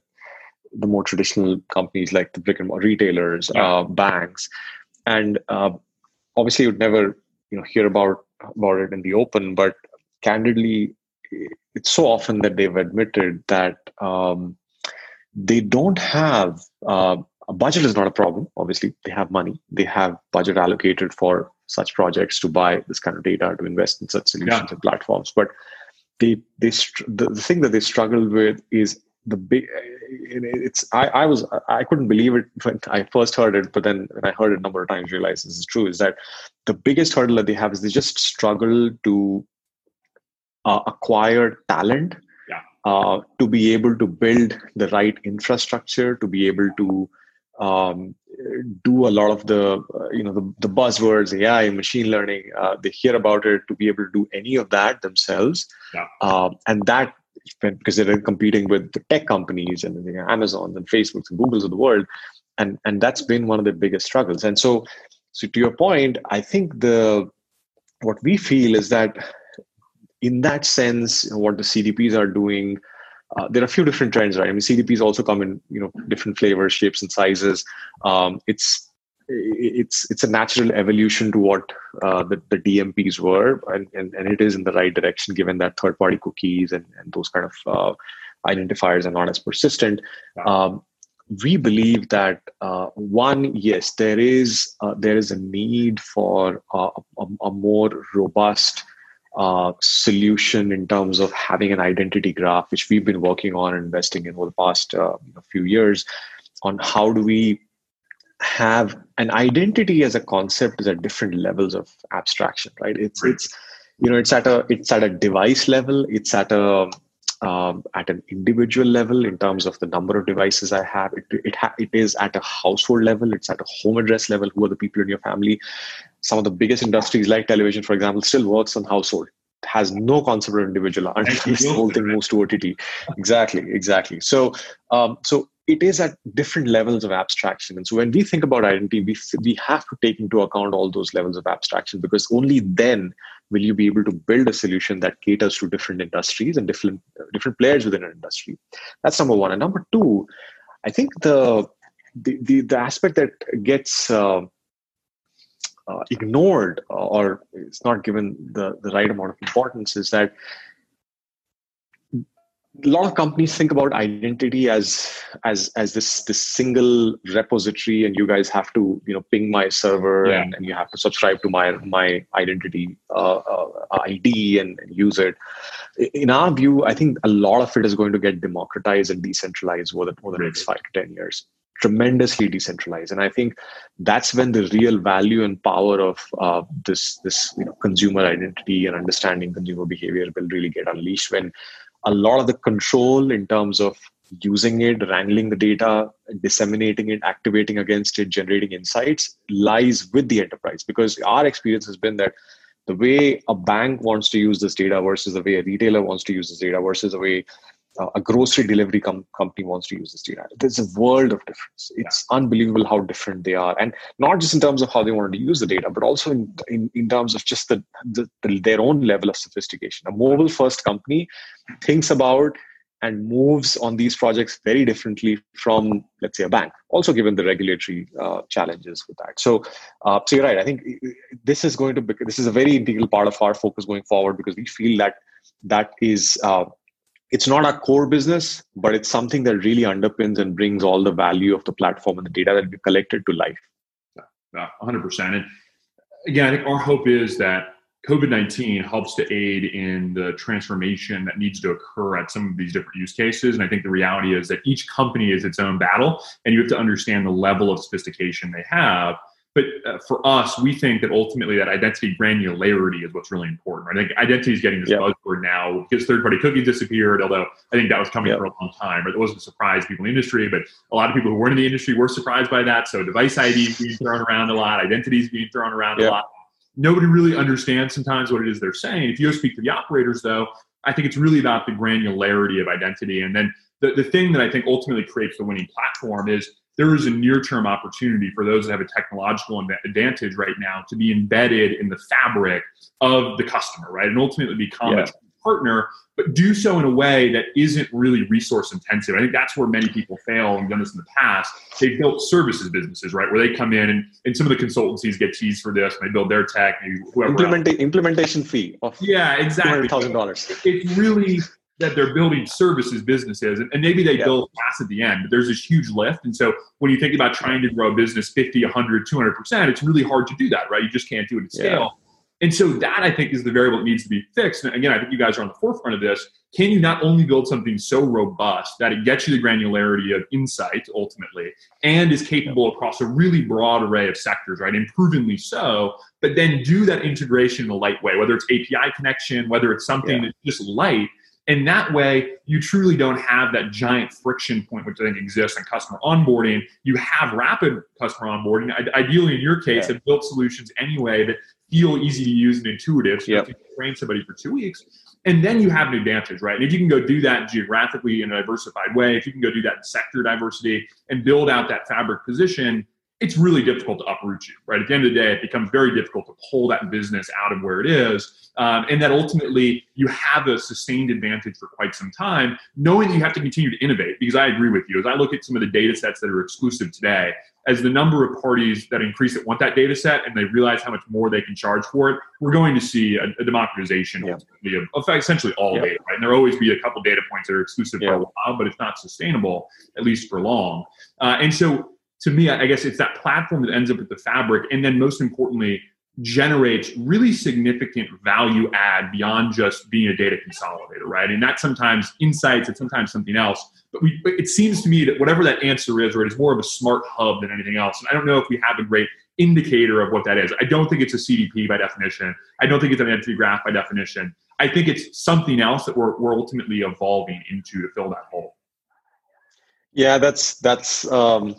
the more traditional companies like the brick and mortar retailers yeah. uh, banks and uh, obviously you'd never you know hear about about it in the open but candidly it's so often that they've admitted that um, they don't have uh, a budget is not a problem obviously. They have money. They have budget allocated for such projects to buy this kind of data to invest in such solutions yeah. and platforms. But they they the, the thing that they struggle with is the big it's I, I was i couldn't believe it when i first heard it but then when i heard it a number of times realized this is true is that the biggest hurdle that they have is they just struggle to uh, acquire talent uh, to be able to build the right infrastructure, to be able to um, do a lot of the uh, you know the, the buzzwords AI, machine learning. Uh, they hear about it to be able to do any of that themselves, yeah. uh, and that because they're competing with the tech companies and the Amazons and Facebooks and Googles of the world, and and that's been one of the biggest struggles. And so, so to your point, I think the what we feel is that in that sense, what the CDPs are doing, uh, there are a few different trends, right? I mean, CDPs also come in you know different flavors, shapes, and sizes. Um, it's it's it's a natural evolution to what uh, the, the DMPs were, and, and, and it is in the right direction given that third party cookies and, and those kind of uh, identifiers are not as persistent. Um, we believe that uh, one, yes, there is uh, there is a need for uh, a, a, more robust uh, solution in terms of having an identity graph, which we've been working on and investing in over the past uh, you know, few years, on how do we have an identity as a concept is at different levels of abstraction, right? It's right. it's you know it's at a it's at a device level, it's at a um, at an individual level in terms of the number of devices I have. It it, ha- it is at a household level. It's at a home address level. Who are the people in your family? Some of the biggest industries like television, for example, still works on household. It has no concept of individual until this whole thing moves to OTT. Exactly, exactly. So, um, so it is at different levels of abstraction. And so when we think about identity, we, we have to take into account all those levels of abstraction because only then will you be able to build a solution that caters to different industries and different different players within an industry. That's number one. And number two, I think the the the, the aspect that gets uh, uh, ignored or is not given the, the right amount of importance is that a lot of companies think about identity as as as this this single repository and you guys have to you know ping my server yeah. and, and, you have to subscribe to my my identity uh, uh, id and, and, use it. In our view i think a lot of it is going to get democratized and decentralized over the, over the next five to ten years tremendously decentralized and i think that's when the real value and power of uh, this this you know consumer identity and understanding consumer behavior will really get unleashed when a lot of the control in terms of using it, wrangling the data, disseminating it, activating against it, generating insights lies with the enterprise. Because our experience has been that the way a bank wants to use this data versus the way a retailer wants to use this data versus the way uh, a grocery delivery com- company wants to use this data. There's a world of difference. It's yeah. unbelievable how different they are, and not just in terms of how they want to use the data, but also in in, in terms of just the, the, the their own level of sophistication. A mobile first company thinks about and moves on these projects very differently from let's say a bank also given the regulatory uh, challenges with that so uh, so you're right i think this is going to be this is a very integral part of our focus going forward because we feel that that is uh, it's not our core business, but it's something that really underpins and brings all the value of the platform and the data that we collected to life. Yeah, 100%. And again, I think our hope is that COVID 19 helps to aid in the transformation that needs to occur at some of these different use cases. And I think the reality is that each company is its own battle, and you have to understand the level of sophistication they have but uh, for us, we think that ultimately that identity granularity is what's really important. Right? I think identity is getting this yep. buzzword now because third-party cookies disappeared. Although I think that was coming yep. for a long time, but it wasn't a surprise people in the industry. But a lot of people who weren't in the industry were surprised by that. So device ID is being thrown around a lot, identities being thrown around yep. a lot. Nobody really understands sometimes what it is they're saying. If you go speak to the operators, though, I think it's really about the granularity of identity. And then the, the thing that I think ultimately creates the winning platform is there is a near term opportunity for those that have a technological advantage right now to be embedded in the fabric of the customer, right? And ultimately become yeah. a partner, but do so in a way that isn't really resource intensive. I think that's where many people fail and done this in the past. They've built services businesses, right? Where they come in and, and some of the consultancies get teased for this and they build their tech, maybe whoever. Implementa- implementation fee of yeah, exactly. $200,000. It's really that they're building services businesses and, and maybe they yeah. build fast at the end but there's this huge lift and so when you think about trying to grow a business 50 100 200% it's really hard to do that right you just can't do it at scale yeah. and so that i think is the variable that needs to be fixed and again i think you guys are on the forefront of this can you not only build something so robust that it gets you the granularity of insight ultimately and is capable across a really broad array of sectors right and provenly so but then do that integration in a light way whether it's api connection whether it's something yeah. that's just light and that way, you truly don't have that giant friction point, which I think exists in customer onboarding. You have rapid customer onboarding. Ideally, in your case, yeah. have built solutions anyway that feel easy to use and intuitive. So yep. you can train somebody for two weeks. And then you have an advantage, right? And if you can go do that geographically in a diversified way, if you can go do that in sector diversity and build out that fabric position, it's really difficult to uproot you, right? At the end of the day, it becomes very difficult to pull that business out of where it is. Um, and that ultimately you have a sustained advantage for quite some time, knowing that you have to continue to innovate. Because I agree with you. As I look at some of the data sets that are exclusive today, as the number of parties that increase that want that data set and they realize how much more they can charge for it, we're going to see a, a democratization yeah. of, of, essentially all yeah. data, right? And there'll always be a couple data points that are exclusive yeah. for a while, but it's not sustainable, at least for long. Uh, and so to me, I guess it's that platform that ends up at the fabric, and then most importantly, generates really significant value add beyond just being a data consolidator, right? And that's sometimes insights, it's sometimes something else. But we, it seems to me that whatever that answer is, right, is more of a smart hub than anything else. And I don't know if we have a great indicator of what that is. I don't think it's a CDP by definition. I don't think it's an entity graph by definition. I think it's something else that we're, we're ultimately evolving into to fill that hole. Yeah, that's that's um,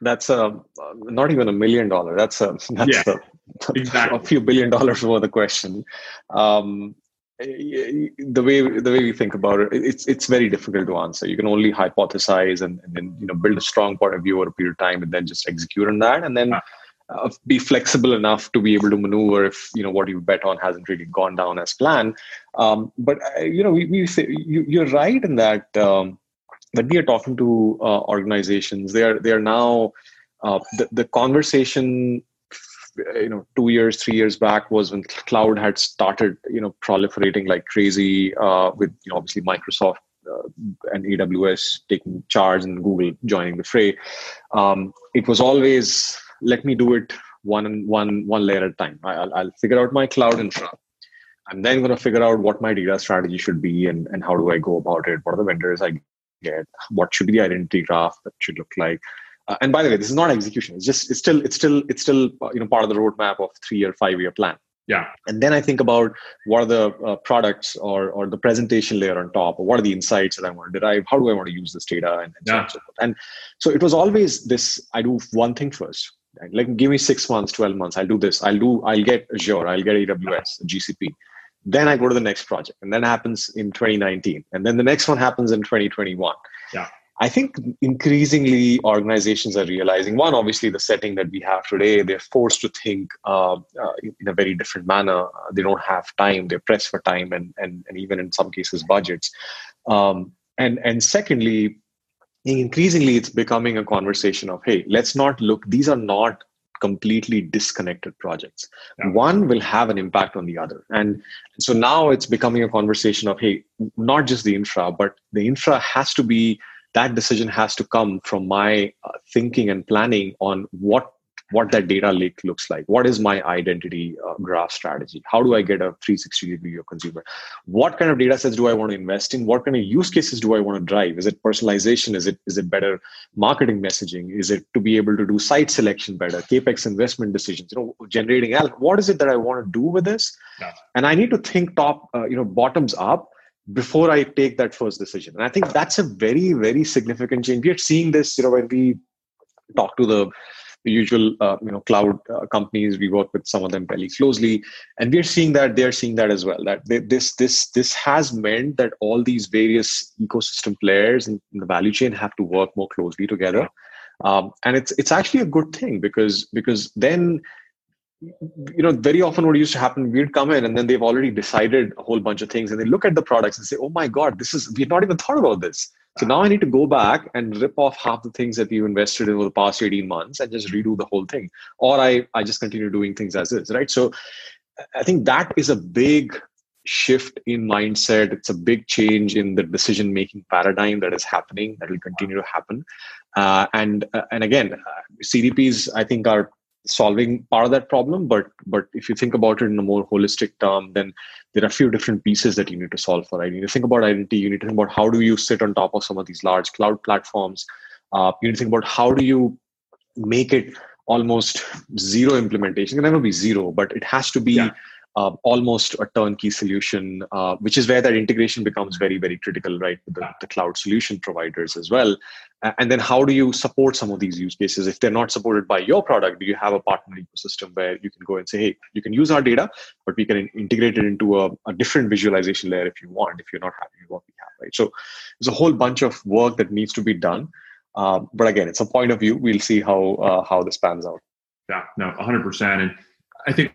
that's a not even a million dollar. That's a that's yeah, a, exactly. a few billion dollars worth of question. Um, the way the way we think about it, it's it's very difficult to answer. You can only hypothesize and, and then you know build a strong point of view over a period of time, and then just execute on that, and then uh, be flexible enough to be able to maneuver if you know what you bet on hasn't really gone down as planned. Um, but uh, you know, we, we say you, you're right in that um, when we are talking to uh, organizations, they are they are now uh, the the conversation you know two years three years back was when cloud had started you know proliferating like crazy uh, with you know obviously microsoft uh, and aws taking charge and google joining the fray. Um, it was always let me do it one one one layer at a time. I, will I'll figure out my cloud infra. I'm then going to figure out what my data strategy should be and, and how do i go about it. What are the vendors i get what should be the identity graph that should look like uh, and by the way, this is not execution. It's just it's still it's still it's still uh, you know part of the roadmap of three or five year plan. Yeah. And then I think about what are the uh, products or or the presentation layer on top, or what are the insights that I want to derive? How do I want to use this data? And, and yeah. so, on and so it was always this: I do one thing first. Like give me six months, twelve months. I'll do this. I'll do. I'll get Azure. I'll get AWS, GCP. Then I go to the next project, and then happens in 2019, and then the next one happens in 2021. Yeah I think increasingly organizations are realizing one, obviously, the setting that we have today, they're forced to think uh, uh, in a very different manner. Uh, they don't have time, they're pressed for time, and, and, and even in some cases, budgets. Um, and, and secondly, increasingly, it's becoming a conversation of hey, let's not look, these are not completely disconnected projects. Yeah. One will have an impact on the other. And so now it's becoming a conversation of, hey, not just the infra, but the infra has to be that decision has to come from my uh, thinking and planning on what what that data lake looks like. What is my identity uh, graph strategy? How do i get a 360 view of consumer? What kind of data sets do i want to invest in? What kind of use cases do i want to drive? Is it personalization? Is it is it better marketing messaging? Is it to be able to do site selection better capex investment decisions you know generating alpha what is it that i want to do with this? Yeah. and i need to think top uh, you know bottoms up before I take that first decision. And I think that's a very, very significant change. We are seeing this, you know, when we talk to the, the usual, uh, you know, cloud uh, companies. We work with some of them fairly closely, and we are seeing that they're seeing that as well. That they, this, this, this has meant that all these various ecosystem players in, in the value chain have to work more closely together. Um, and it's it's actually a good thing because because then you know, very often what used to happen, we'd come in and then they've already decided a whole bunch of things and they look at the products and say, oh my God, this is, we've not even thought about this. So now I need to go back and rip off half the things that we've invested in over the past 18 months and just redo the whole thing. Or I, I just continue doing things as is, right? So I think that is a big shift in mindset. It's a big change in the decision making paradigm that is happening, that will continue to happen. Uh, and, uh, and again, uh, CDPs, I think, are solving part of that problem but but if you think about it in a more holistic term then there are a few different pieces that you need to solve for right? You need to think about identity you need to think about how do you sit on top of some of these large cloud platforms uh, you need to think about how do you make it almost zero implementation. It can never be zero but it has to be yeah uh, almost a turnkey solution, uh, which is where that integration becomes very, very critical, right? The, the, cloud solution providers as well. And then how do you support some of these use cases? If they're not supported by your product, do you have a partner ecosystem where you can go and say, hey, you can use our data, but we can integrate it into a, a different visualization layer if you want, if you're not happy with what we have, right? So there's a whole bunch of work that needs to be done. Uh, but again, it's a point of view. We'll see how uh, how this pans out. Yeah, no, 100%. And I think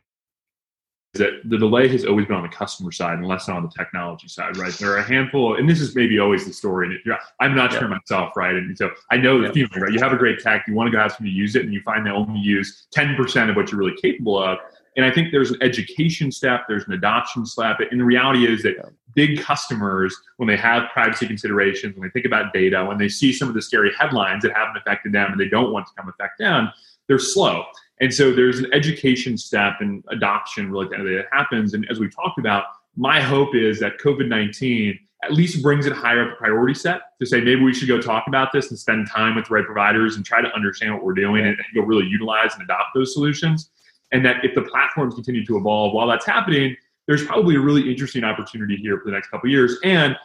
that the delay has always been on the customer side and less on the technology side, right? There are a handful, of, and this is maybe always the story. And I'm not yeah. sure myself, right? And so I know the yeah. feeling, right? You have a great tech, you want to go have somebody use it, and you find they only use 10% of what you're really capable of. And I think there's an education step, there's an adoption step. And the reality is that big customers, when they have privacy considerations, when they think about data, when they see some of the scary headlines that haven't affected them and they don't want to come affect them, they're slow. And so there's an education step and adoption really that happens. And as we talked about, my hope is that COVID 19 at least brings it higher up the priority set to say maybe we should go talk about this and spend time with the right providers and try to understand what we're doing and, and go really utilize and adopt those solutions. And that if the platforms continue to evolve while that's happening, there's probably a really interesting opportunity here for the next couple years. And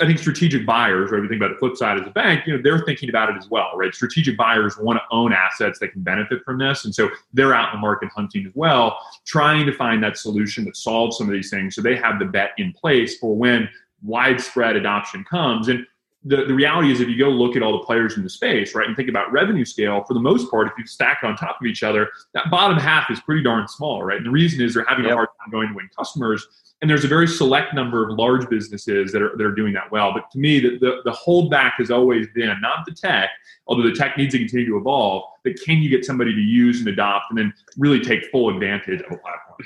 I think strategic buyers, right? We think about the flip side as a bank, you know, they're thinking about it as well, right? Strategic buyers want to own assets that can benefit from this. And so they're out in the market hunting as well, trying to find that solution that solves some of these things. So they have the bet in place for when widespread adoption comes. And the, the reality is if you go look at all the players in the space, right, and think about revenue scale, for the most part, if you stack it on top of each other, that bottom half is pretty darn small, right? And the reason is they're having yep. a hard time going to win customers. And there's a very select number of large businesses that are, that are doing that well. But to me, the, the, the holdback has always been not the tech, although the tech needs to continue to evolve, but can you get somebody to use and adopt and then really take full advantage of a platform?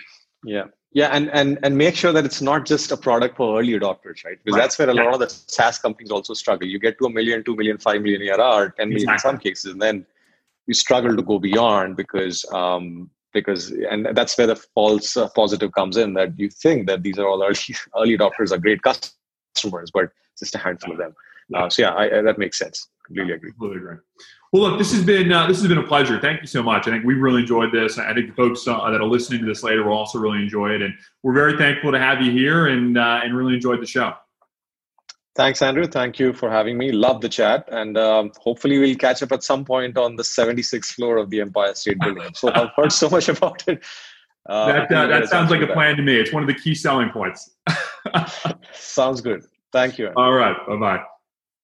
Yeah. Yeah, and, and and make sure that it's not just a product for early adopters, right? Because right. that's where a yeah. lot of the SaaS companies also struggle. You get to a million, two million, five million ARR, ten million exactly. in some cases, and then you struggle to go beyond because um, because and that's where the false uh, positive comes in that you think that these are all early early adopters are great customers, but just a handful yeah. of them. Uh, so yeah, I, I, that makes sense. Completely agree. Completely agree. Well, look, this has been uh, this has been a pleasure. Thank you so much. I think we really enjoyed this. I think the folks uh, that are listening to this later will also really enjoy it, and we're very thankful to have you here and uh, and really enjoyed the show. Thanks, Andrew. Thank you for having me. Love the chat, and um, hopefully we'll catch up at some point on the 76th floor of the Empire State Building. So I've heard so much about it. Uh, that uh, that sounds like a plan to me. It's one of the key selling points. sounds good. Thank you. All right. Bye bye.